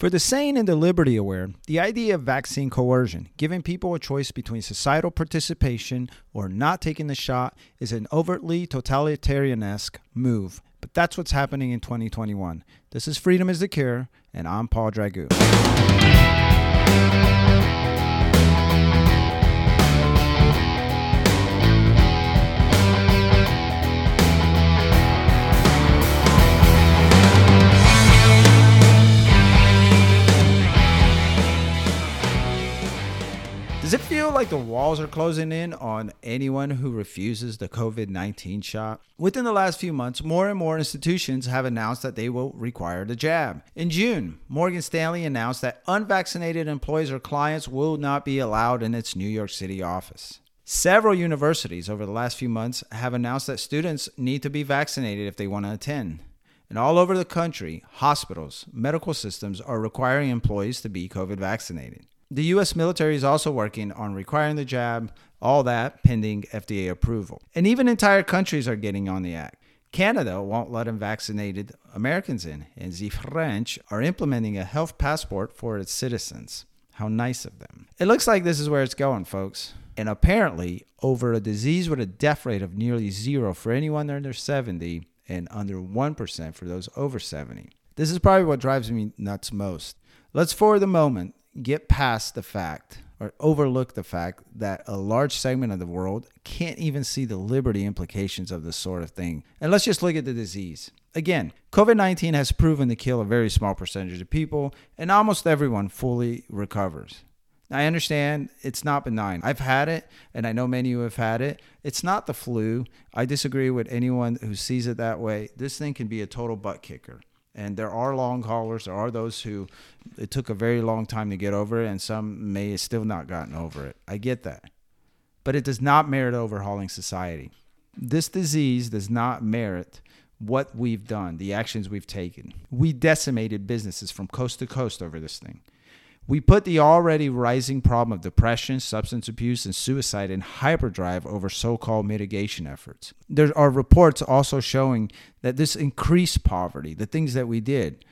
For the sane and the liberty aware, the idea of vaccine coercion, giving people a choice between societal participation or not taking the shot, is an overtly totalitarian esque move. But that's what's happening in 2021. This is Freedom is the Cure, and I'm Paul Dragu. Does it feel like the walls are closing in on anyone who refuses the COVID 19 shot? Within the last few months, more and more institutions have announced that they will require the jab. In June, Morgan Stanley announced that unvaccinated employees or clients will not be allowed in its New York City office. Several universities over the last few months have announced that students need to be vaccinated if they want to attend. And all over the country, hospitals, medical systems are requiring employees to be COVID vaccinated. The U.S. military is also working on requiring the jab, all that pending FDA approval. And even entire countries are getting on the act. Canada won't let unvaccinated Americans in, and the French are implementing a health passport for its citizens. How nice of them. It looks like this is where it's going, folks. And apparently, over a disease with a death rate of nearly zero for anyone under 70 and under 1% for those over 70. This is probably what drives me nuts most. Let's for the moment get past the fact or overlook the fact that a large segment of the world can't even see the liberty implications of this sort of thing. And let's just look at the disease. Again, COVID 19 has proven to kill a very small percentage of people, and almost everyone fully recovers. I understand it's not benign. I've had it, and I know many who have had it. It's not the flu. I disagree with anyone who sees it that way. This thing can be a total butt kicker. And there are long haulers. There are those who it took a very long time to get over it, and some may still not gotten over it. I get that. But it does not merit overhauling society. This disease does not merit what we've done, the actions we've taken. We decimated businesses from coast to coast over this thing. We put the already rising problem of depression, substance abuse, and suicide in hyperdrive over so called mitigation efforts. There are reports also showing that this increased poverty, the things that we did.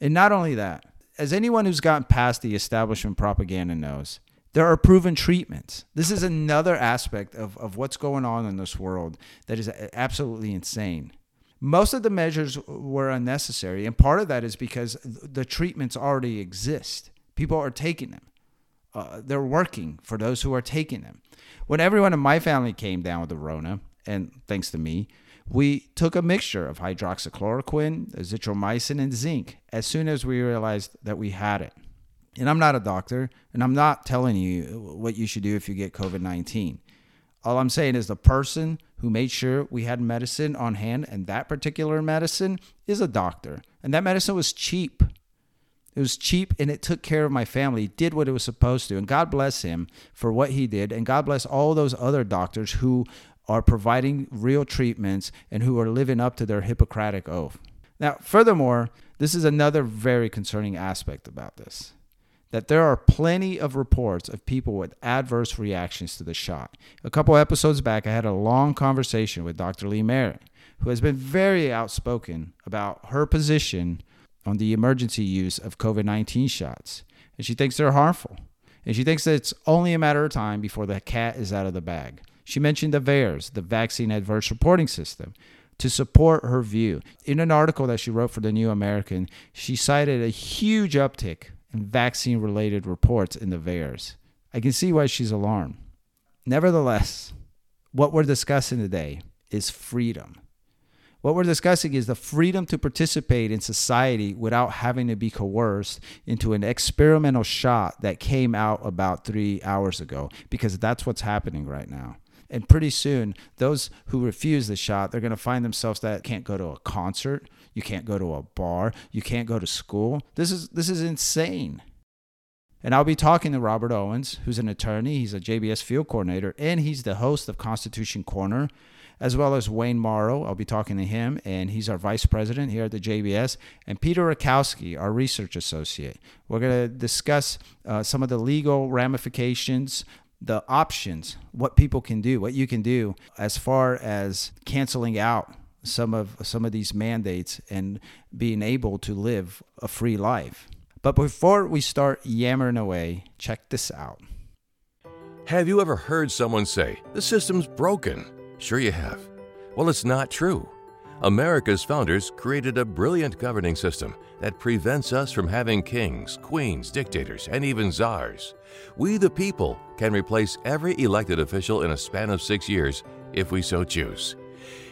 And not only that, as anyone who's gotten past the establishment propaganda knows, there are proven treatments. This is another aspect of, of what's going on in this world that is absolutely insane. Most of the measures were unnecessary, and part of that is because the treatments already exist. People are taking them. Uh, they're working for those who are taking them. When everyone in my family came down with the Rona, and thanks to me, we took a mixture of hydroxychloroquine, azithromycin, and zinc as soon as we realized that we had it. And I'm not a doctor, and I'm not telling you what you should do if you get COVID 19. All I'm saying is the person who made sure we had medicine on hand, and that particular medicine is a doctor. And that medicine was cheap. It was cheap and it took care of my family, did what it was supposed to. And God bless him for what he did. And God bless all those other doctors who are providing real treatments and who are living up to their Hippocratic oath. Now, furthermore, this is another very concerning aspect about this that there are plenty of reports of people with adverse reactions to the shot. A couple episodes back, I had a long conversation with Dr. Lee Merritt, who has been very outspoken about her position on the emergency use of COVID 19 shots. And she thinks they're harmful. And she thinks that it's only a matter of time before the cat is out of the bag. She mentioned the VAERS, the Vaccine Adverse Reporting System, to support her view. In an article that she wrote for the New American, she cited a huge uptick in vaccine related reports in the VAERS. I can see why she's alarmed. Nevertheless, what we're discussing today is freedom. What we're discussing is the freedom to participate in society without having to be coerced into an experimental shot that came out about three hours ago, because that's what's happening right now. And pretty soon, those who refuse the shot, they're going to find themselves that can't go to a concert, you can't go to a bar, you can't go to school. This is this is insane. And I'll be talking to Robert Owens, who's an attorney, he's a JBS field coordinator, and he's the host of Constitution Corner as well as Wayne Morrow. I'll be talking to him, and he's our vice president here at the JBS, and Peter Rykowski, our research associate. We're going to discuss uh, some of the legal ramifications. The options, what people can do, what you can do as far as canceling out some of some of these mandates and being able to live a free life. But before we start yammering away, check this out. Have you ever heard someone say, the system's broken? Sure, you have. Well, it's not true. America's founders created a brilliant governing system that prevents us from having kings, queens, dictators, and even czars. We, the people, can replace every elected official in a span of six years if we so choose.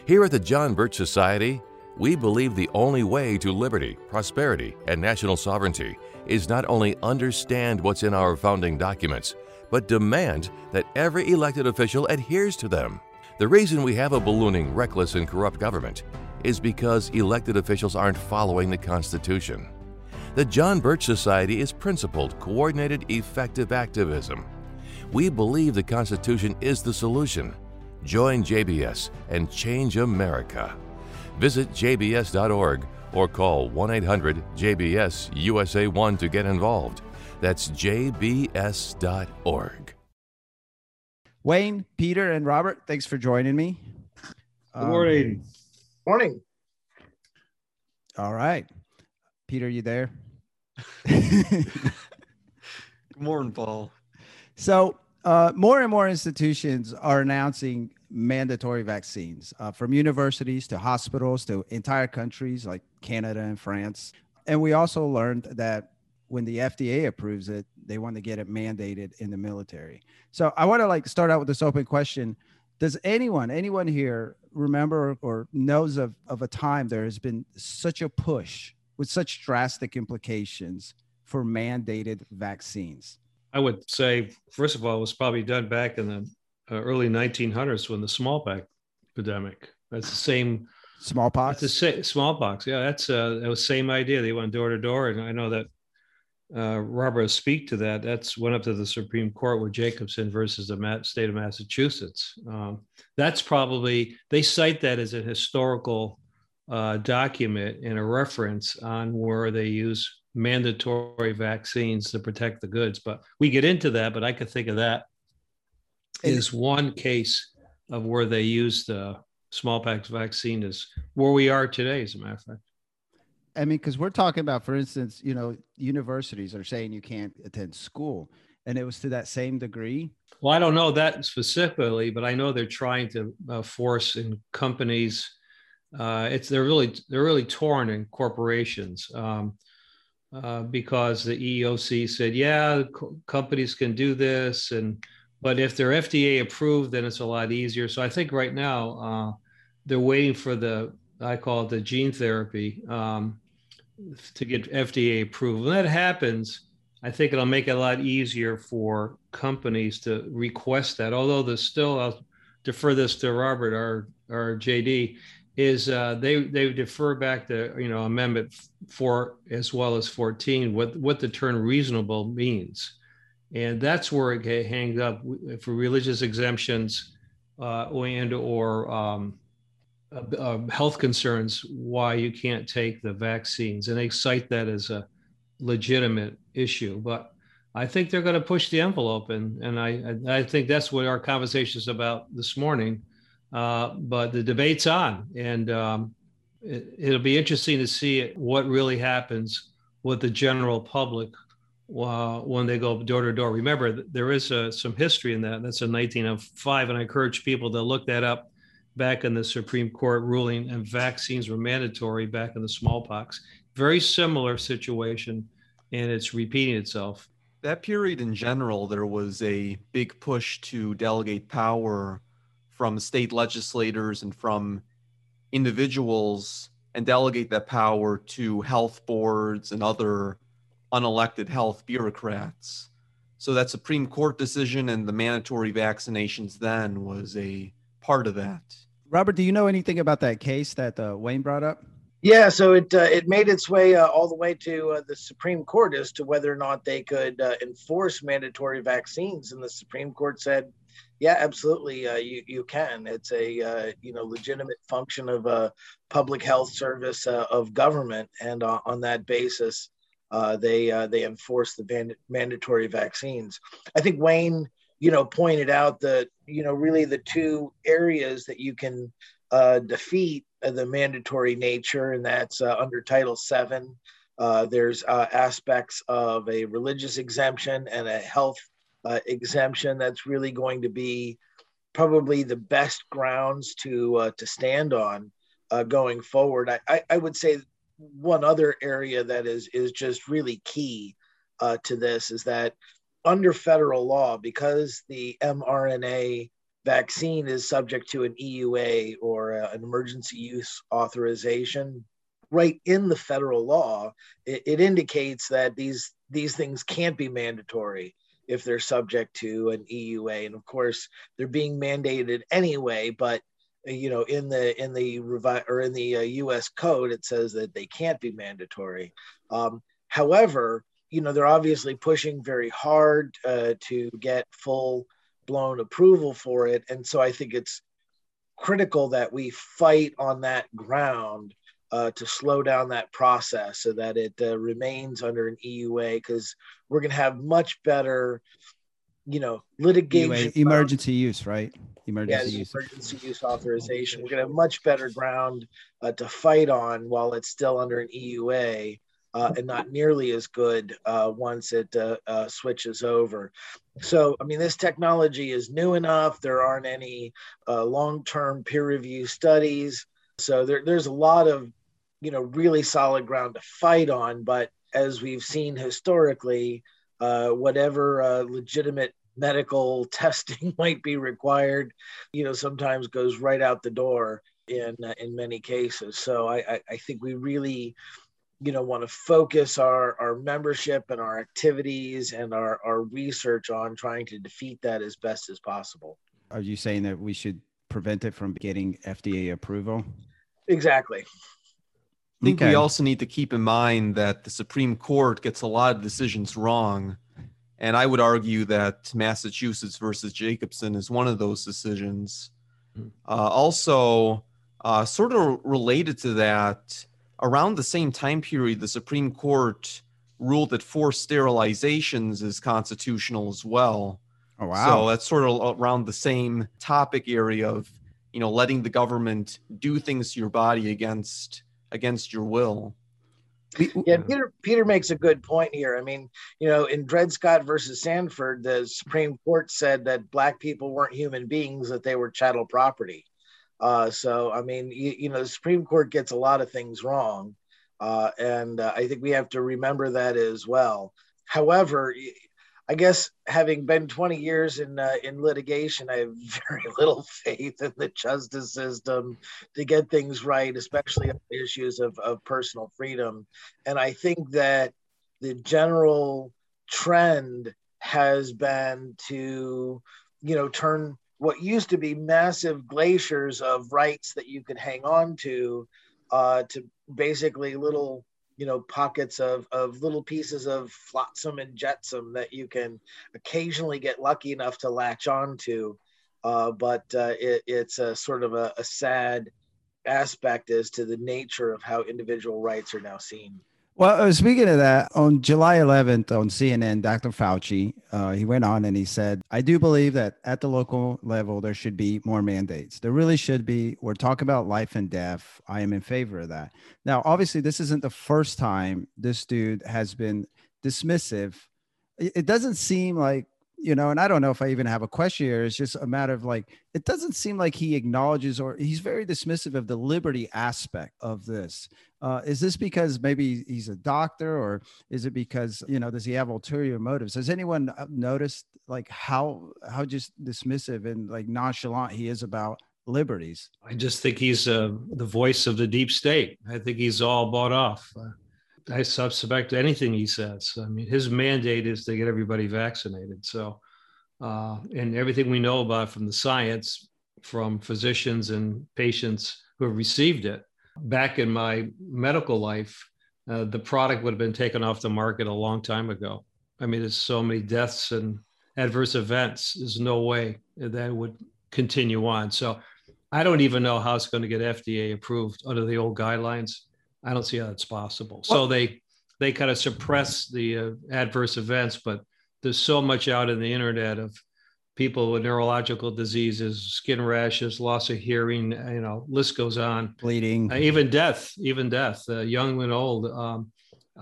Here at the John Birch Society, we believe the only way to liberty, prosperity, and national sovereignty is not only understand what's in our founding documents, but demand that every elected official adheres to them. The reason we have a ballooning, reckless, and corrupt government is because elected officials aren't following the Constitution. The John Birch Society is principled, coordinated, effective activism. We believe the Constitution is the solution. Join JBS and change America. Visit jbs.org or call 1 800 JBS USA 1 to get involved. That's jbs.org. Wayne, Peter, and Robert, thanks for joining me. Good morning. Um, morning. All right. Peter, are you there? Good morning, Paul. So, uh, more and more institutions are announcing mandatory vaccines uh, from universities to hospitals to entire countries like Canada and France. And we also learned that when the FDA approves it, they want to get it mandated in the military. So I want to like start out with this open question. Does anyone, anyone here remember or knows of, of a time there has been such a push with such drastic implications for mandated vaccines? I would say, first of all, it was probably done back in the uh, early 1900s when the smallpox epidemic. That's the same smallpox. the same smallpox. Yeah, that's uh, that was same idea. They went door to door, and I know that uh, Robert speak to that. That's went up to the Supreme Court with Jacobson versus the state of Massachusetts. Um, that's probably they cite that as a historical uh, document and a reference on where they use mandatory vaccines to protect the goods. But we get into that. But I could think of that is one case of where they use the smallpox vaccine is where we are today, as a matter of fact. I mean, because we're talking about, for instance, you know, universities are saying you can't attend school, and it was to that same degree. Well, I don't know that specifically, but I know they're trying to uh, force in companies. Uh, it's they're really they're really torn in corporations um, uh, because the EEOC said, yeah, co- companies can do this, and but if they're FDA approved, then it's a lot easier. So I think right now uh, they're waiting for the I call it the gene therapy. Um, to get FDA approval. When that happens, I think it'll make it a lot easier for companies to request that. Although there's still, I'll defer this to Robert or JD, is uh, they they defer back to you know Amendment four as well as fourteen what what the term reasonable means, and that's where it hangs up for religious exemptions uh, and or um, uh, health concerns why you can't take the vaccines, and they cite that as a legitimate issue. But I think they're going to push the envelope, and and I I think that's what our conversation is about this morning. Uh, but the debate's on, and um, it, will be interesting to see what really happens with the general public uh, when they go door to door. Remember, there is uh, some history in that. That's in 1905, and I encourage people to look that up back in the Supreme Court ruling, and vaccines were mandatory back in the smallpox. Very similar situation, and it's repeating itself. That period in general, there was a big push to delegate power from state legislators and from individuals and delegate that power to health boards and other unelected health bureaucrats. So that Supreme Court decision and the mandatory vaccinations then was a part of that. Robert, do you know anything about that case that uh, Wayne brought up? Yeah, so it uh, it made its way uh, all the way to uh, the Supreme Court as to whether or not they could uh, enforce mandatory vaccines, and the Supreme Court said, "Yeah, absolutely, uh, you you can. It's a you know legitimate function of a public health service of government, and on that basis, they they enforce the van- mandatory vaccines." I think Wayne you know, pointed out that, you know, really the two areas that you can uh, defeat the mandatory nature, and that's uh, under Title VII Uh, there's uh, aspects of a religious exemption and a health uh, exemption that's really going to be probably the best grounds to uh, to stand on going forward. I, I, I, would say one other area that is is just really key to this is that under federal law, because the mRNA vaccine is subject to an EUA or uh, an emergency use authorization, right in the federal law, it, it indicates that these these things can't be mandatory if they're subject to an EUA. And of course, they're being mandated anyway, but you know in the in the revi- or in the uh, US code it says that they can't be mandatory. Um, however, you know they're obviously pushing very hard uh, to get full blown approval for it and so I think it's critical that we fight on that ground uh, to slow down that process so that it uh, remains under an EUA because we're going to have much better, you know, litigation. EUA, emergency use, right? Emergency yeah, use. Emergency use authorization. We're going to have much better ground uh, to fight on while it's still under an EUA. Uh, and not nearly as good uh, once it uh, uh, switches over. So, I mean, this technology is new enough. There aren't any uh, long term peer review studies. So, there, there's a lot of you know really solid ground to fight on but as we've seen historically uh, whatever legitimate medical testing might be required you know sometimes goes right out the door in in many cases so I, I, I think we really you know want to focus our our membership and our activities and our our research on trying to defeat that as best as possible are you saying that we should prevent it from getting fda approval exactly I think okay. we also need to keep in mind that the Supreme Court gets a lot of decisions wrong. And I would argue that Massachusetts versus Jacobson is one of those decisions. Hmm. Uh, also, uh, sort of related to that, around the same time period, the Supreme Court ruled that forced sterilizations is constitutional as well. Oh, wow. So that's sort of around the same topic area of, you know, letting the government do things to your body against against your will. Yeah, Peter Peter makes a good point here. I mean, you know, in Dred Scott versus Sanford, the Supreme Court said that black people weren't human beings; that they were chattel property. Uh, so, I mean, you, you, know, the Supreme Court gets a lot of things wrong, uh, and uh, I think we have to remember that as well. However, I guess having been 20 years in uh, in litigation, I have very little faith in the justice system to get things right, especially on issues of, of personal freedom. And I think that the general trend has been to, you know, turn what used to be massive glaciers of rights that you could hang on to uh, to basically little you know pockets of of little pieces of flotsam and jetsam that you can occasionally get lucky enough to latch on to. Uh, but uh, it, it's a sort of a, a sad aspect as to the nature of how individual rights are now seen well, uh, speaking of that, on July 11th on CNN, Dr. Fauci, uh, he went on and he said, I do believe that at the local level, there should be more mandates. There really should be. We're talking about life and death. I am in favor of that. Now, obviously, this isn't the first time this dude has been dismissive. It doesn't seem like you know, and I don't know if I even have a question here. It's just a matter of like, it doesn't seem like he acknowledges or he's very dismissive of the liberty aspect of this. Uh, is this because maybe he's a doctor or is it because, you know, does he have ulterior motives? Has anyone uh, noticed like how, how just dismissive and like nonchalant he is about liberties? I just think he's uh, the voice of the deep state. I think he's all bought off. I suspect anything he says. I mean, his mandate is to get everybody vaccinated. So, uh, and everything we know about from the science, from physicians and patients who have received it, back in my medical life, uh, the product would have been taken off the market a long time ago. I mean, there's so many deaths and adverse events. There's no way that would continue on. So, I don't even know how it's going to get FDA approved under the old guidelines. I don't see how that's possible. So they they kind of suppress the uh, adverse events, but there's so much out in the internet of people with neurological diseases, skin rashes, loss of hearing, you know, list goes on. Bleeding, uh, even death, even death, uh, young and old. Um,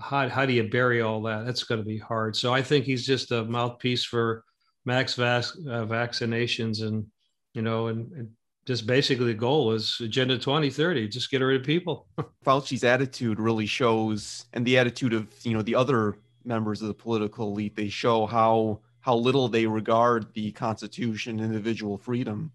how, how do you bury all that? That's going to be hard. So I think he's just a mouthpiece for max vac- uh, vaccinations and, you know, and, and just basically the goal is agenda 2030 just get rid of people. Fauci's attitude really shows and the attitude of you know the other members of the political elite they show how how little they regard the constitution individual freedom.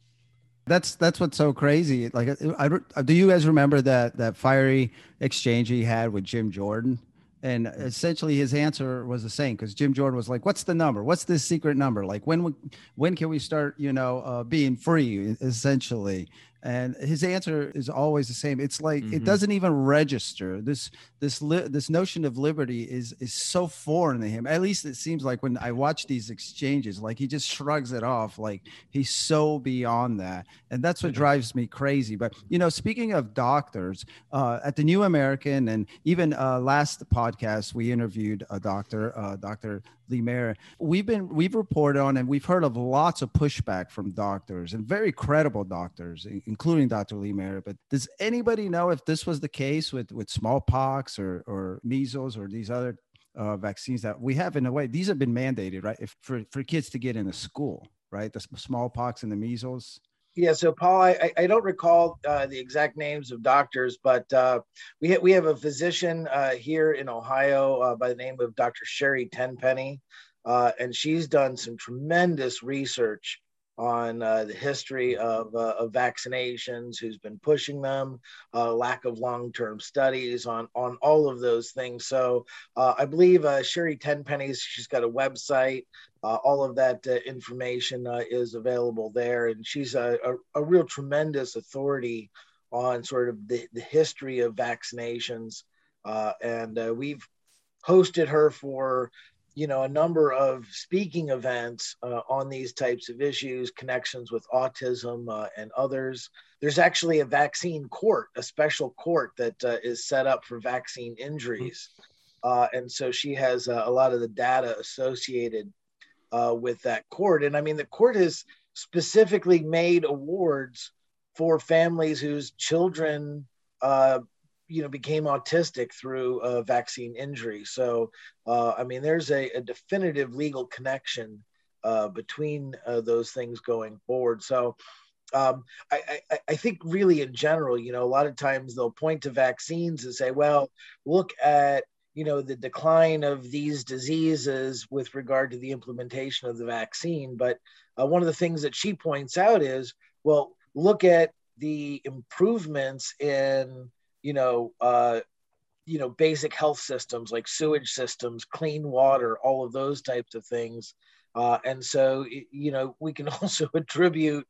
That's that's what's so crazy. Like I, I, do you guys remember that that fiery exchange he had with jim jordan and essentially his answer was the same because jim jordan was like what's the number? What's this secret number? Like when when can we start you know uh, being free essentially and his answer is always the same. It's like mm-hmm. it doesn't even register. This this li- this notion of liberty is is so foreign to him. At least it seems like when i watch these exchanges like he just shrugs it off like he's so beyond that. And that's what drives me crazy. But you know speaking of doctors uh, at the new american and even uh, last podcast we interviewed a doctor uh, dr Lee Merritt. We've been we've reported on and we've heard of lots of pushback from doctors and very credible doctors, including Dr. Lee Merritt. But does anybody know if this was the case with with smallpox or or measles or these other uh, vaccines that we have in a way? These have been mandated, right? If for for kids to get into school, right? The smallpox and the measles. Yeah, so Paul, I, I don't recall uh, the exact names of doctors, but uh, we, ha- we have a physician uh, here in Ohio uh, by the name of Dr. Sherry Tenpenny, uh, and she's done some tremendous research on uh, the history of, uh, of, vaccinations, who's been pushing them, uh, lack of long-term studies on on all of those things. So uh, I believe uh, Sherry Tenpenny's she's got a website. Uh, all of that information is available there, and she's a, a, a, real tremendous authority on sort of the, the history of vaccinations. and we've hosted her for you know a number of speaking events uh, on these types of issues connections with autism uh, and others. There's actually a vaccine court a special court that uh, is set up for vaccine injuries. Uh, and so she has uh, a lot of the data associated uh, with that court. And i mean the court has specifically made awards for families whose children you know became autistic through a vaccine injury. So uh, i mean there's a, a definitive legal connection uh, between uh, those things going forward. So um, I, I, I, think really in general you know a lot of times they'll point to vaccines and say well look at you know the decline of these diseases with regard to the implementation of the vaccine. But uh, one of the things that she points out is well look at the improvements in you know, uh, you know, basic health systems like sewage systems, clean water, all of those types of things. Uh, and so, you know, we can also attribute,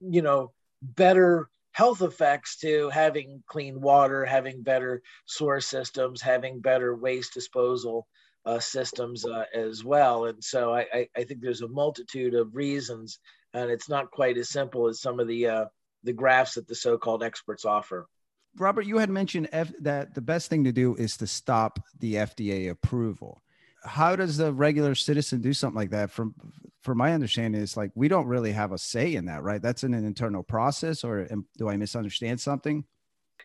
you know, better health effects to having clean water, having better sewer systems, having better waste disposal uh, systems uh, as well. And so I, I, think there's a multitude of reasons, and it's not quite as simple as some of the uh, the graphs that the so-called experts offer. Robert, you had mentioned F- that the best thing to do is to stop the FDA approval. How does the regular citizen do something like that? From from my understanding, it's like we don't really have a say in that, right? That's in an internal process, or am, do I misunderstand something?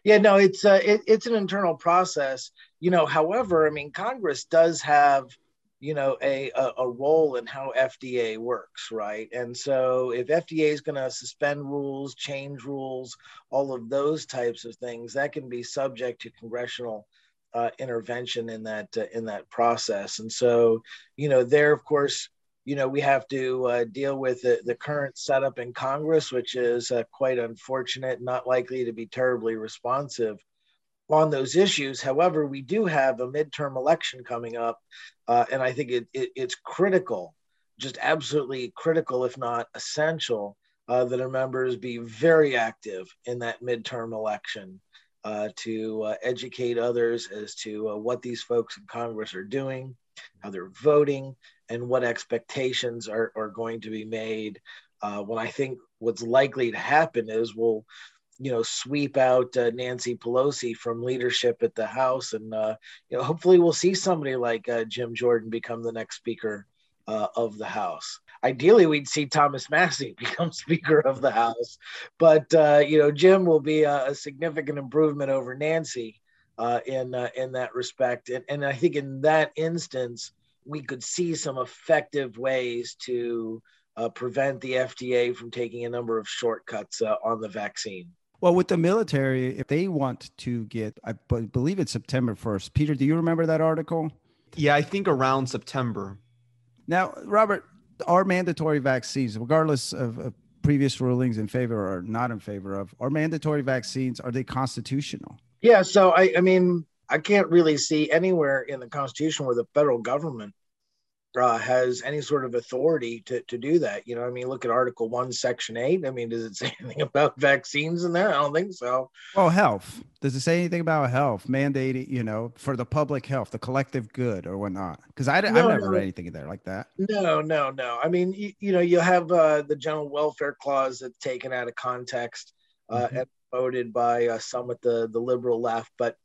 Yeah, no, it's uh, it, it's an internal process. You know, however, I mean, Congress does have you know a, a, a role in how fda works right? And so if fda is going to suspend rules change rules all of those types of things that can be subject to congressional uh, intervention in that uh, in that process. And so you know there of course you know we have to uh, deal with the, the current setup in congress which is uh, quite unfortunate not likely to be terribly responsive on those issues. However, we do have a midterm election coming up, uh, and I think it, it, it's critical, just absolutely critical, if not essential, uh, that our members be very active in that midterm election uh, to uh, educate others as to uh, what these folks in Congress are doing, how they're voting, and what expectations are, are going to be made. Uh, when I think what's likely to happen is we'll you know sweep out uh, Nancy Pelosi from leadership at the House, and uh, you know hopefully we'll see somebody like uh, Jim Jordan become the next Speaker uh, of the House. Ideally, we'd see Thomas Massie become Speaker of the House, but uh, you know Jim will be a, a significant improvement over Nancy. uh, in in that respect. And, and I think in that instance, we could see some effective ways to uh, prevent the FDA from taking a number of shortcuts uh, on the vaccine. Well, with the military, if they want to get, I believe it's September 1st. Peter, do you remember that article? Yeah, I think around September. Now, Robert, our mandatory vaccines, regardless of, of previous rulings in favor or not in favor of, are mandatory vaccines, are they constitutional? Yeah, so I, I mean, I can't really see anywhere in the Constitution where the federal government uh, has any sort of authority to, to do that. You know, I mean, look at Article One, Section Eight. I mean, does it say anything about vaccines in there? I don't think so. Oh, health. Does it say anything about health mandating? You know, for the public health, the collective good, or whatnot? Because I, no, I've never no. read anything in there like that. No, no, no. I mean, you, you know, you have uh, the general welfare clause that's taken out of context uh, mm-hmm. and voted by uh, some at the the liberal left, but.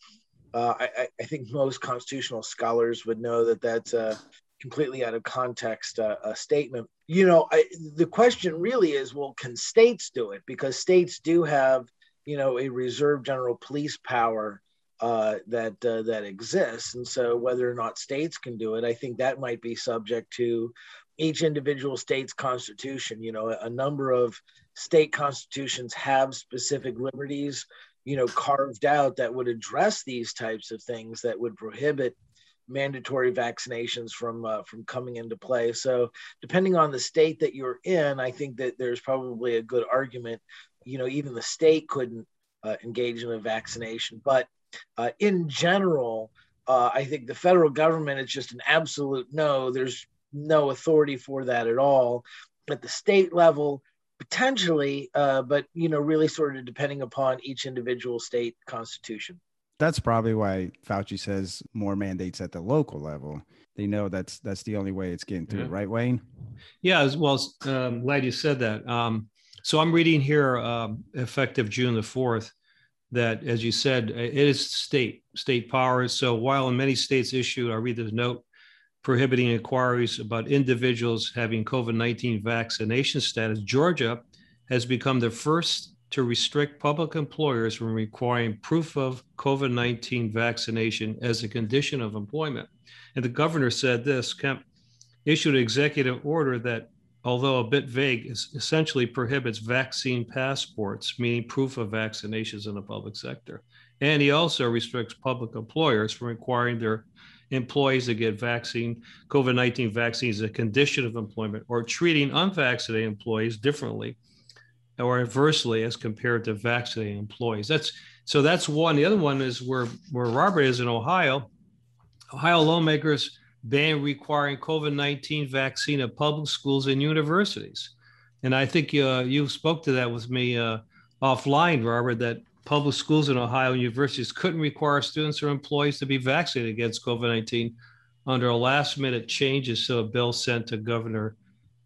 Uh, I, I, think most constitutional scholars would know that that's a completely out of context uh, a statement. You know, I, the question really is, well, can states do it? Because states do have, you know, a reserve general police power uh, that uh, that exists, and so whether or not states can do it, I think that might be subject to each individual state's constitution. You know, a number of state constitutions have specific liberties, you know, carved out that would address these types of things that would prohibit mandatory vaccinations from uh, from coming into play. So depending on the state that you're in, I think that there's probably a good argument. You know, even the state couldn't uh, engage in a vaccination, but uh, in general, uh, I think the federal government is just an absolute no. There's no authority for that at all. At the state level, potentially, uh, but you know, really sort of depending upon each individual state constitution that's probably why Fauci says more mandates at the local level. They know that's that's the only way it's getting through, yeah. right, Wayne? Yeah, as well. Um, glad you said that. Um, so I'm reading here, um, effective June the fourth, that as you said, it is state state powers. So while in many states issued, I read the note prohibiting inquiries about individuals having COVID 19 vaccination status, Georgia has become the first to restrict public employers from requiring proof of COVID 19 vaccination as a condition of employment. And the governor said this Kemp issued an executive order that, although a bit vague, essentially prohibits vaccine passports, meaning proof of vaccinations in the public sector. And he also restricts public employers from requiring their employees to get vaccine, COVID 19 vaccines as a condition of employment or treating unvaccinated employees differently or adversely as compared to vaccinated employees. That's so that's one. The other one is where where Robert is in Ohio. Ohio lawmakers ban requiring COVID nineteen vaccine at public schools and universities, and I think uh, you spoke to that with me uh, offline, Robert. That public schools in Ohio universities couldn't require students or employees to be vaccinated against COVID nineteen under a last minute changes to a bill sent to Governor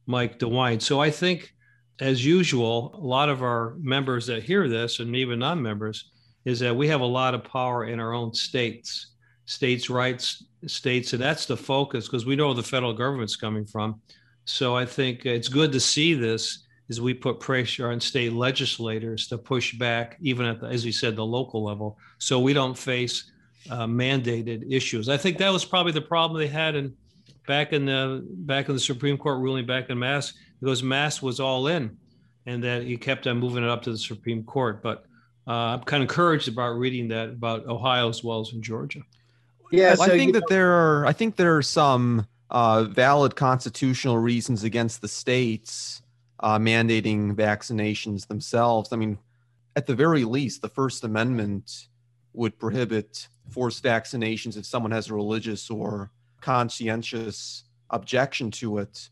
Mike DeWine. So I think as usual, a lot of our members that hear this, and even non members, is that we have a lot of power in our own states, states' rights, states. And that's the focus because we know the federal government's coming from. So I think it's good to see this as we put pressure on state legislators to push back, even at the, as you said, the local level, so we don't face uh, mandated issues. I think that was probably the problem they had in back in the back in the Supreme Court ruling back in Mass because Mass was all in, and that he kept on moving it up to the Supreme Court. But uh, I'm kind of encouraged about reading that about Ohio as well as in Georgia. Yeah, so I think that there are. I think there are some uh, valid constitutional reasons against the states uh, mandating vaccinations themselves. I mean, at the very least, the First Amendment would prohibit forced vaccinations if someone has a religious or conscientious objection to it.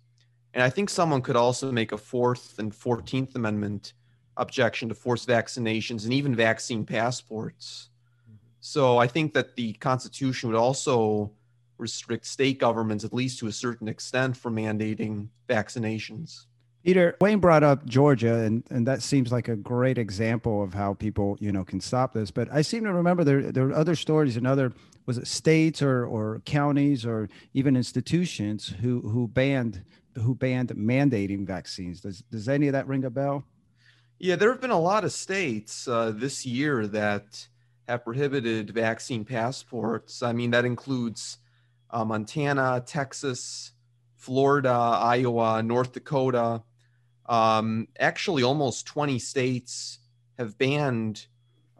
And I think someone could also make a fourth and 14th Amendment objection to forced vaccinations and even vaccine passports. So I think that the Constitution would also restrict state governments, at least to a certain extent, from mandating vaccinations. Peter, Wayne brought up Georgia, and, and that seems like a great example of how people, you know, can stop this. But I seem to remember there there are other stories in other was it states or or counties or even institutions who who banned who banned mandating vaccines. Does does any of that ring a bell? Yeah, there have been a lot of states uh, this year that have prohibited vaccine passports. I mean, that includes uh, Montana, Texas, Florida, Iowa, North Dakota. Um, actually, almost 20 states have banned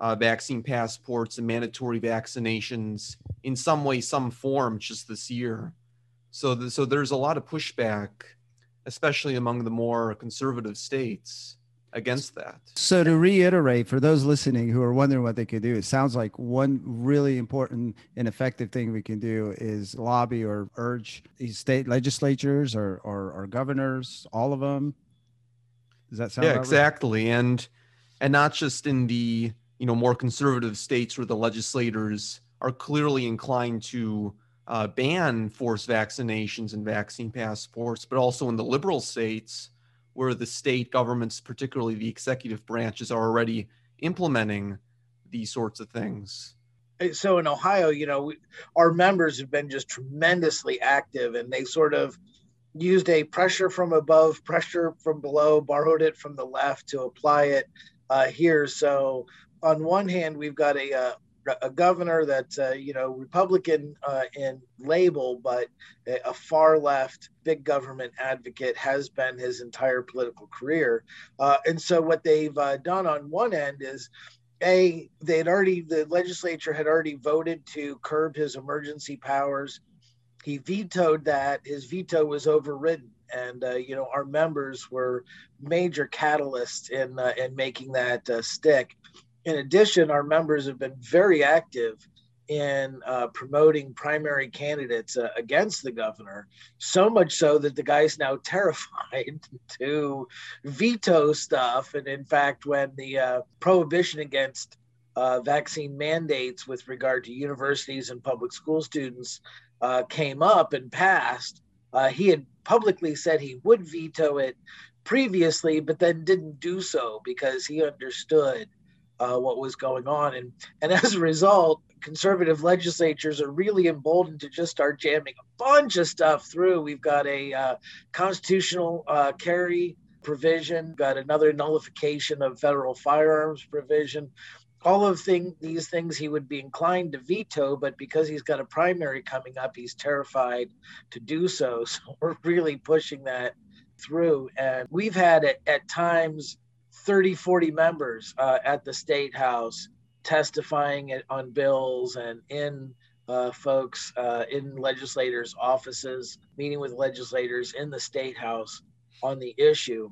uh, vaccine passports and mandatory vaccinations in some way, some form, just this year. So, the, so there's a lot of pushback, especially among the more conservative states against that. So to reiterate for those listening who are wondering what they could do, it sounds like one really important and effective thing we can do is lobby or urge these state legislatures or or, or governors, all of them. Does that sound? Yeah, exactly, right? and and not just in the you know more conservative states where the legislators are clearly inclined to uh, ban forced vaccinations and vaccine passports, but also in the liberal states where the state governments, particularly the executive branches, are already implementing these sorts of things. So in Ohio, you know, we, our members have been just tremendously active and they sort of used a pressure from above, pressure from below, borrowed it from the left to apply it uh, here. So on one hand, we've got a, uh, a governor that's uh, you know Republican uh, in label, but a far left big government advocate has been his entire political career. Uh, and so what they've uh, done on one end is. A, they had already, the legislature had already voted to curb his emergency powers. He vetoed that. His veto was overridden and uh, you know our members were major catalysts in uh, in making that uh, stick in addition, our members have been very active in uh, promoting primary candidates uh, against the governor, so much so that the guy's now terrified to veto stuff. And in fact, when the uh, prohibition against uh, vaccine mandates with regard to universities and public school students uh, came up and passed, uh, he had publicly said he would veto it previously, but then didn't do so because he understood uh, what was going on. And, and as a result, conservative legislatures are really emboldened to just start jamming a bunch of stuff through. We've got a uh, constitutional uh, carry provision, got another nullification of federal firearms provision. All of thing, these things he would be inclined to veto, but because he's got a primary coming up, he's terrified to do so. So we're really pushing that through. And we've had at, at times 30, 40 members uh, at the state house testifying on bills and in uh, folks uh, in legislators' offices, meeting with legislators in the state house on the issue.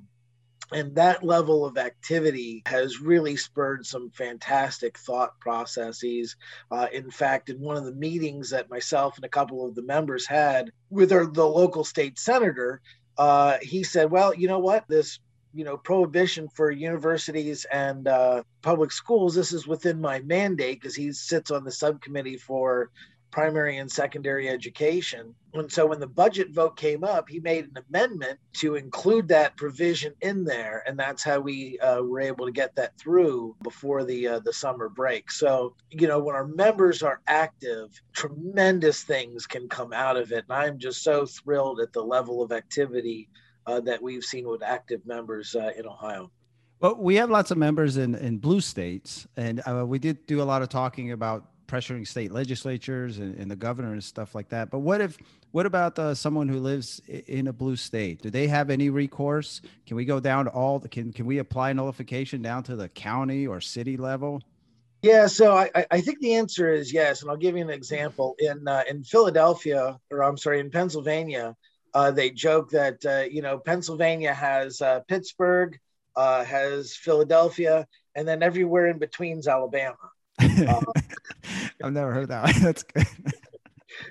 And that level of activity has really spurred some fantastic thought processes. Uh, in fact, in one of the meetings that myself and a couple of the members had with our, the local state senator, uh, he said, Well, you know what? This you know prohibition for universities and uh, public schools this is within my mandate because he sits on the subcommittee for primary and secondary education. And so when the budget vote came up he made an amendment to include that provision in there. And that's how we uh, were able to get that through before the uh, the summer break. So you know when our members are active tremendous things can come out of it. And i'm just so thrilled at the level of activity uh, that we've seen with active members uh, in Ohio. Well, we have lots of members in, in blue states, and uh, we did do a lot of talking about pressuring state legislatures and, and, the governor and stuff like that. But what if, what about uh, someone who lives in a blue state? Do they have any recourse? Can we go down to all? The, can can we apply nullification down to the county or city level? Yeah, so I, I think the answer is yes, and I'll give you an example. In uh, in Philadelphia, or I'm sorry, in Pennsylvania, uh, they joke that uh, you know Pennsylvania has uh, Pittsburgh, uh, has Philadelphia, and then everywhere in between's Alabama. I've never heard that. That's good.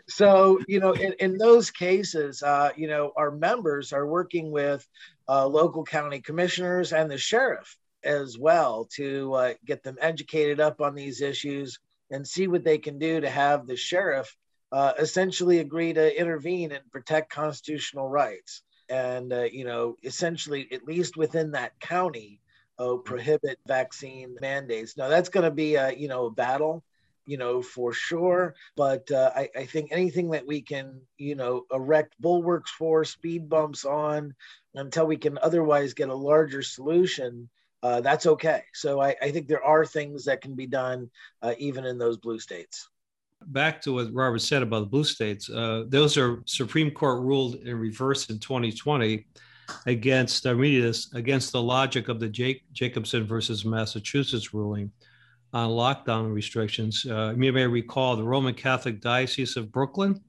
so you know, in, in those cases, uh, you know, our members are working with uh, local county commissioners and the sheriff as well to get them educated up on these issues and see what they can do to have the sheriff uh, essentially agree to intervene and protect constitutional rights. And, uh, you know, essentially, at least within that county, uh, prohibit vaccine mandates. Now, that's going to be a, you know, a battle, you know, for sure. But uh, I, I think anything that we can, you know, erect bulwarks for, speed bumps on, until we can otherwise get a larger solution uh, that's okay. So I, I, think there are things that can be done uh, even in those blue states. Back to what Robert said about the blue states, uh, those are Supreme Court ruled in reverse in 2020 against I read this against the logic of the Jake, Jacobson versus Massachusetts ruling on lockdown restrictions. Uh, you may recall the Roman Catholic Diocese of Brooklyn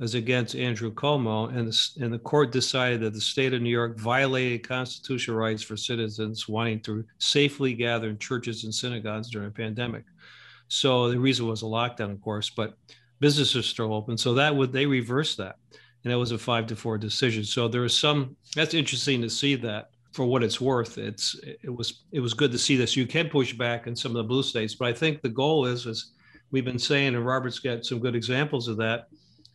was against Andrew Cuomo, and the, and the court decided that the state of New York violated constitutional rights for citizens wanting to safely gather in churches and synagogues during a pandemic. So the reason was a lockdown, of course, but businesses still open. So that would they reversed that, and that was a five to four decision. So there was some. That's interesting to see that for what it's worth. It's it was it was good to see this. You can push back in some of the blue states, but I think the goal is is we've been saying, and Robert's got some good examples of that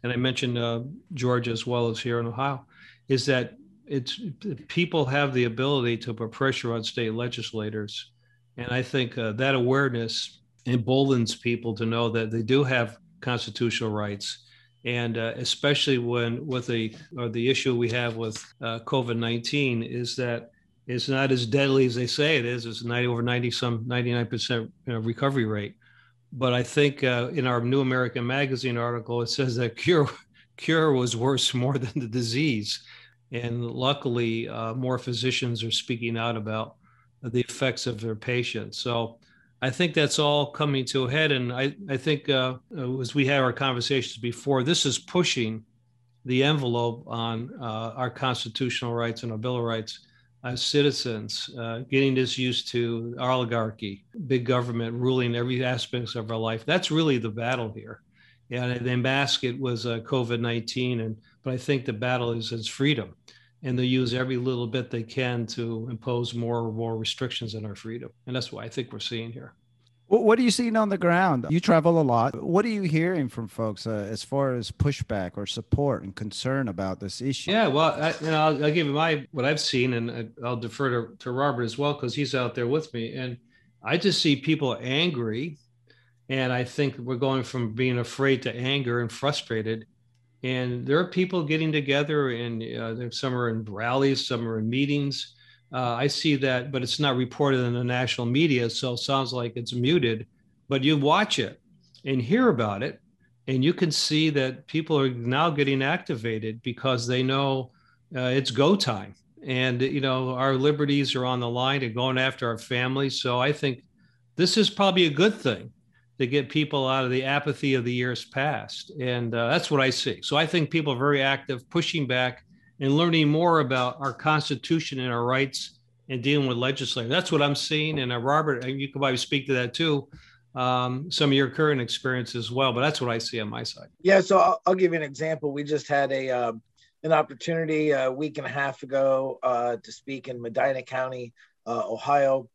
and I mentioned uh, Georgia as well as here in Ohio, is that it's people have the ability to put pressure on state legislators, and I think uh, that awareness emboldens people to know that they do have constitutional rights, and uh, especially when with the or the issue we have with uh, COVID nineteen is that it's not as deadly as they say it is. It's 90 over 90 some 99 percent recovery rate but I think uh, in our New American Magazine article, it says that cure cure was worse more than the disease, and luckily, uh, more physicians are speaking out about the effects of their patients. So. I think that's all coming to a head, and I, I think uh, as we had our conversations before, this is pushing the envelope on uh, our constitutional rights and our Bill of Rights as citizens, uh, getting us used to oligarchy, big government ruling every aspect of our life. That's really the battle here. And they mask it was uh, COVID 19. And, but I think the battle is, is freedom. And they use every little bit they can to impose more and more restrictions on our freedom. And that's what I think we're seeing here. What are you seeing on the ground? You travel a lot. What are you hearing from folks uh, as far as pushback or support and concern about this issue? Yeah, well, I, you know, I'll, I'll, give you my what I've seen, and I'll defer to, to Robert as well because he's out there with me. And I just see people angry, and I think we're going from being afraid to anger and frustrated. And there are people getting together, and uh, some are in rallies, some are in meetings uh, I see that, but it's not reported in the national media, so it sounds like it's muted. But you watch it and hear about it, and you can see that people are now getting activated because they know uh, it's go time, and you know our liberties are on the line and going after our families. So I think this is probably a good thing to get people out of the apathy of the years past, and uh, that's what I see. So I think people are very active, pushing back and learning more about our Constitution and our rights and dealing with legislators. That's what I'm seeing. And uh, Robert, you could probably speak to that too. Um, some of your current experience as well, but that's what I see on my side. Yeah, so I'll, I'll give you an example. We just had a um, an opportunity a week and a half ago uh, to speak in Medina County, uh, Ohio,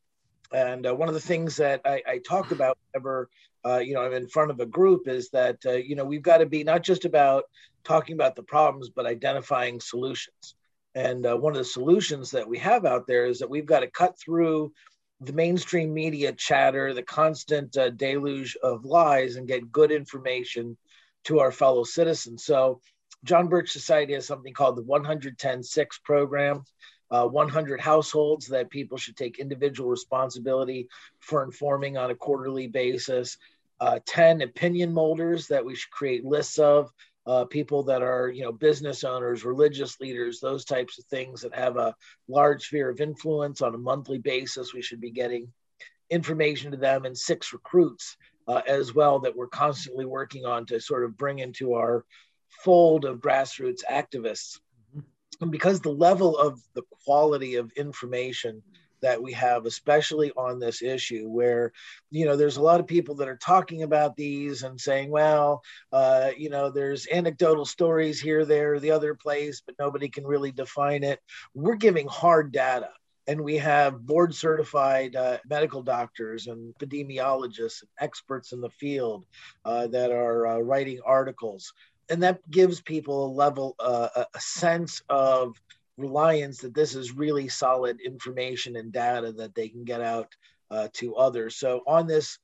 and uh, one of the things that I, I talk about whenever uh, you know I'm in front of a group is that uh, you know we've got to be not just about talking about the problems, but identifying solutions. And uh, one of the solutions that we have out there is that we've got to cut through the mainstream media chatter, the constant uh, deluge of lies, and get good information to our fellow citizens. So, John Birch Society has something called the 110 program. Uh, 100 households that people should take individual responsibility for informing on a quarterly basis. Uh, 10 opinion molders that we should create lists of uh, people that are you know business owners religious leaders those types of things that have a large sphere of influence on a monthly basis we should be getting information to them and six recruits uh, as well that we're constantly working on to sort of bring into our fold of grassroots activists. And because the level of the quality of information that we have, especially on this issue, where you know there's a lot of people that are talking about these and saying, well, uh, you know, there's anecdotal stories here, there, the other place, but nobody can really define it. We're giving hard data. And we have board certified uh, medical doctors and epidemiologists and experts in the field uh, that are uh, writing articles. And that gives people a level, uh, a sense of reliance that this is really solid information and data that they can get out uh, to others. So on this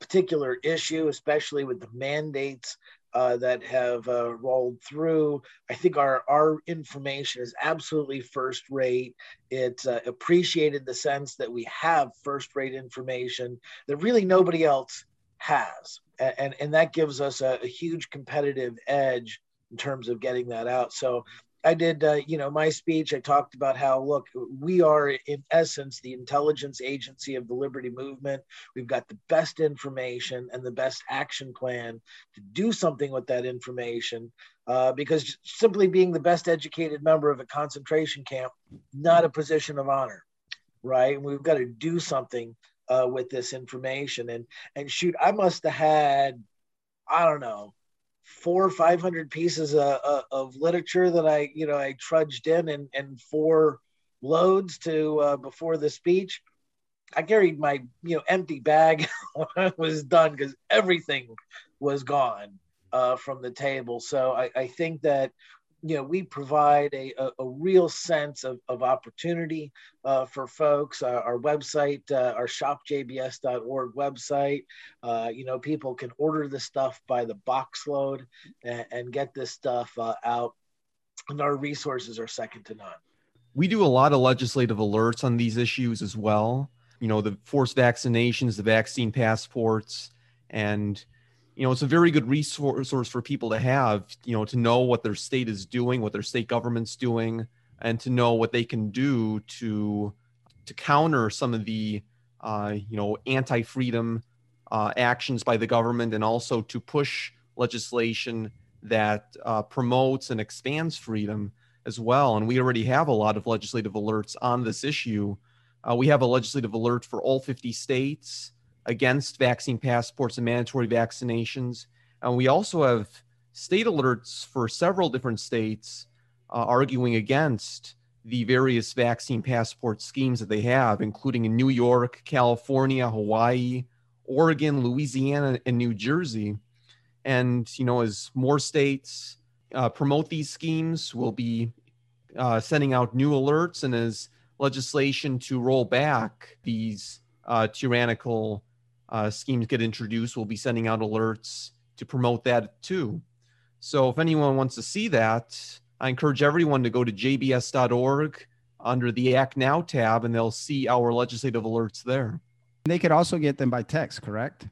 particular issue, especially with the mandates uh, that have uh, rolled through. I think our our information is absolutely first rate. It's uh, appreciated the sense that we have first rate information that really nobody else has, and and, that gives us a, a huge competitive edge in terms of getting that out. So I did, uh, you know, my speech. I talked about how, look, we are in essence the intelligence agency of the liberty movement. We've got the best information and the best action plan to do something with that information. Uh, because simply being the best educated member of a concentration camp, not a position of honor, right? And we've got to do something uh, with this information. And and shoot, I must have had, I don't know, four or five hundred pieces of, of, literature that I, you know, I trudged in and, and four loads to uh, before the speech. I carried my, you know, empty bag when I was done because everything was gone uh, from the table. So I, I think that you know, we provide a, a, a real sense of, of opportunity uh, for folks. Uh, our website, uh, our shopjbs.org website, uh, you know, people can order the stuff by the box load and, and get this stuff uh, out. And our resources are second to none. We do a lot of legislative alerts on these issues as well. You know, the forced vaccinations, the vaccine passports, and you know, it's a very good resource for people to have, you know, to know what their state is doing, what their state government's doing, and to know what they can do to to counter some of the, uh, you know, anti-freedom uh, actions by the government, and also to push legislation that uh, promotes and expands freedom as well. And we already have a lot of legislative alerts on this issue. Uh, we have a legislative alert for all 50 states against vaccine passports and mandatory vaccinations. And we also have state alerts for several different states uh, arguing against the various vaccine passport schemes that they have, including in New York, California, Hawaii, Oregon, Louisiana, and New Jersey. And, you know, as more states uh, promote these schemes, we'll be uh, sending out new alerts. And as legislation to roll back these uh, tyrannical uh, schemes get introduced, we'll be sending out alerts to promote that too. So if anyone wants to see that, I encourage everyone to go to jbs.org under the Act Now tab, and they'll see our legislative alerts there. They could also get them by text, correct?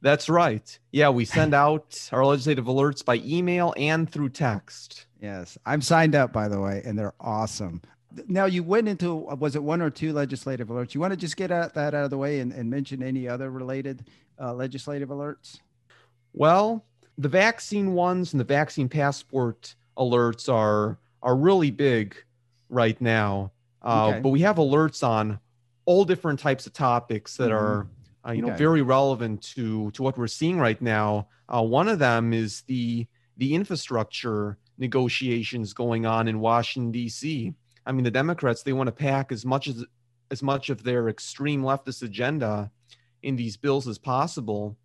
That's right. Yeah, we send out our legislative alerts by email and through text. Yes, I'm signed up by the way, and they're awesome now you went into was it one or two legislative alerts you want to just get that out of the way and, and mention any other related uh, legislative alerts well the vaccine ones and the vaccine passport alerts are are really big right now uh, okay. but we have alerts on all different types of topics that mm-hmm. are uh, you know okay. very relevant to to what we're seeing right now uh, one of them is the the infrastructure negotiations going on in washington d.c I mean, the Democrats they want to pack as much as as much of their extreme leftist agenda in these bills as possible,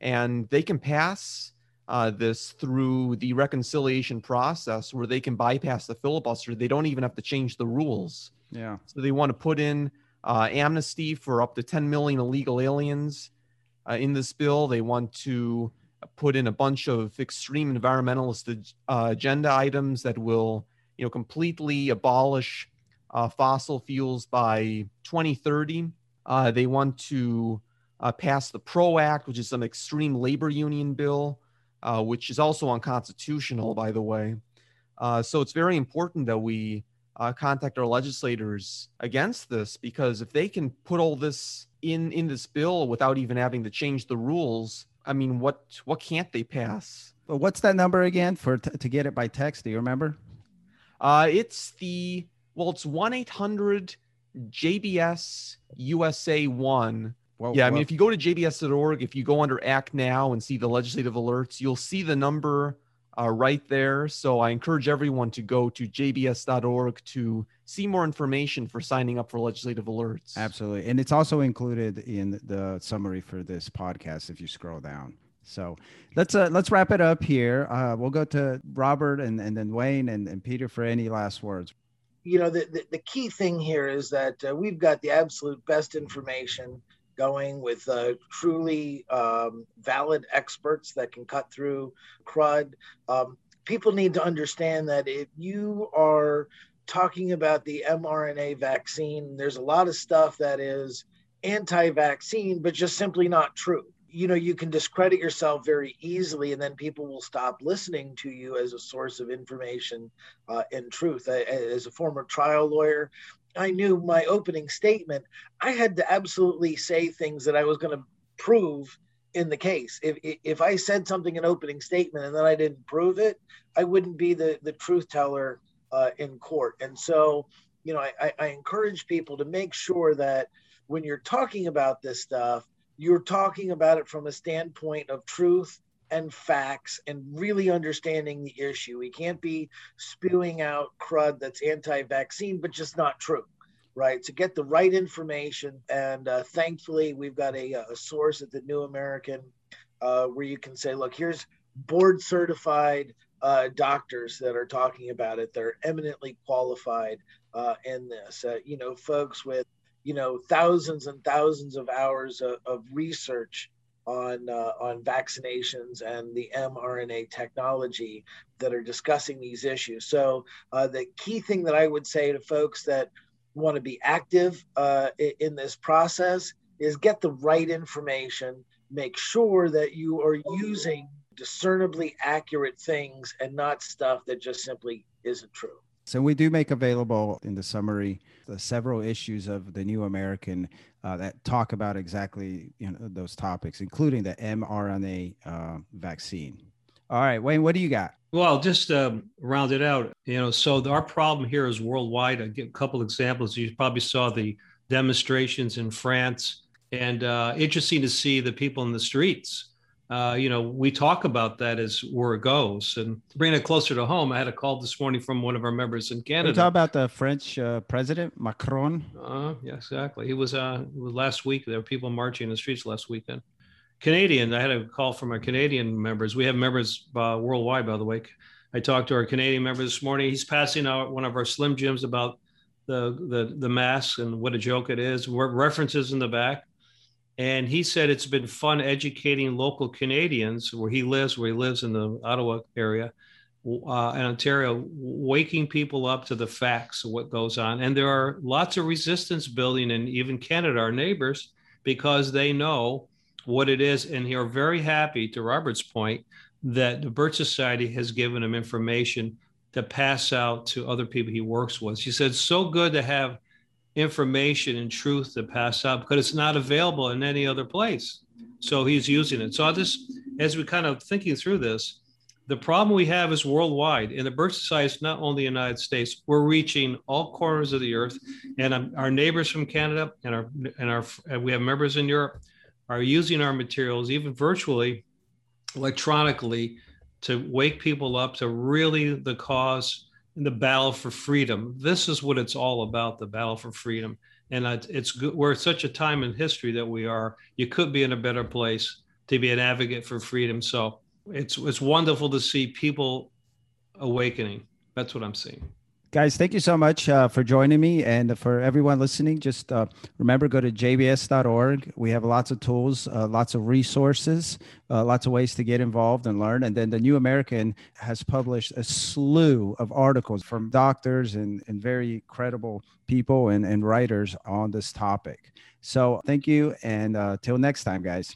and they can pass uh, this through the reconciliation process where they can bypass the filibuster. They don't even have to change the rules. Yeah. So they want to put in uh, amnesty for up to 10 million illegal aliens uh, in this bill. They want to put in a bunch of extreme environmentalist uh, agenda items that will you know, completely abolish uh, fossil fuels by 2030. Uh, they want to uh, pass the PRO Act, which is an extreme labor union bill, uh, which is also unconstitutional, by the way. Uh, so it's very important that we uh, contact our legislators against this because if they can put all this in in this bill without even having to change the rules, I mean, what what can't they pass? But what's that number again for t- to get it by text? Do you remember? Uh, it's the well, it's one eight hundred JBS USA one. Well, yeah, I mean, if you go to jbs.org, if you go under Act Now and see the legislative alerts, you'll see the number uh, right there. So I encourage everyone to go to jbs.org to see more information for signing up for legislative alerts. Absolutely. And it's also included in the summary for this podcast if you scroll down. So let's uh, let's wrap it up here. Uh, we'll go to Robert and, and then Wayne and, and Peter for any last words. You know, the, the, the key thing here is that uh, we've got the absolute best information going with uh, truly um, valid experts that can cut through crud. Um, people need to understand that if you are talking about the mRNA vaccine, there's a lot of stuff that is anti vaccine, but just simply not true. You know, you can discredit yourself very easily, and then people will stop listening to you as a source of information uh, and truth. I, as a former trial lawyer, I knew my opening statement, I had to absolutely say things that I was going to prove in the case. If, if I said something in opening statement and then I didn't prove it, I wouldn't be the, the truth teller uh, in court. And so, you know, I, I encourage people to make sure that when you're talking about this stuff, you're talking about it from a standpoint of truth and facts and really understanding the issue. We can't be spewing out crud that's anti vaccine, but just not true. Right. To get the right information. And uh, thankfully, we've got a, a, source at the New American uh, where you can say, look, here's board certified uh, doctors that are talking about it. They're eminently qualified uh, in this. Uh, you know, folks with you know thousands and thousands of hours of, of research on uh, on vaccinations and the mRNA technology that are discussing these issues. So uh, the key thing that I would say to folks that want to be active uh, in this process is get the right information. Make sure that you are using discernibly accurate things and not stuff that just simply isn't true. So we do make available in the summary the several issues of the New American uh, that talk about exactly you know those topics, including the mRNA uh, vaccine. All right, Wayne, what do you got? Well, just um, round it out. You know, so our problem here is worldwide. I a couple examples. You probably saw the demonstrations in France, and uh, interesting to see the people in the streets uh, you know, we talk about that as where it goes. And bringing it closer to home, I had a call this morning from one of our members in Canada. Talk about the French uh, president Macron. Uh, yeah, exactly. He was, uh, last week. There were people marching in the streets last weekend. Canadian. I had a call from our Canadian members. We have members uh, worldwide, by the way. I talked to our Canadian member this morning. He's passing out one of our Slim Jims about the the the mask and what a joke it is. References in the back and he said it's been fun educating local Canadians where he lives, where he lives in the Ottawa area, uh, in Ontario, waking people up to the facts of what goes on. And there are lots of resistance building in even Canada, our neighbors, because they know what it is. And are very happy, to Robert's point, that the Birch Society has given him information to pass out to other people he works with. She said, so good to have information and truth to pass out because it's not available in any other place. So he's using it. So just, as we kind of thinking through this, the problem we have is worldwide, and the Birch Society is not only the United States. We're reaching all corners of the earth, and um, our neighbors from Canada and our and our and we have members in Europe are using our materials, even virtually, electronically, to wake people up to really the cause in the battle for freedom. This is what it's all about the battle for freedom. And it's good. We're at such a time in history that we are. You could be in a better place to be an advocate for freedom. So it's it's wonderful to see people awakening. That's what I'm seeing. Guys, thank you so much uh, for joining me. And for everyone listening, just uh, remember go to jbs.org. We have lots of tools, uh, lots of resources, uh, lots of ways to get involved and learn. And then the New American has published a slew of articles from doctors and, and very credible people and, and writers on this topic. So thank you. And uh, till next time, guys.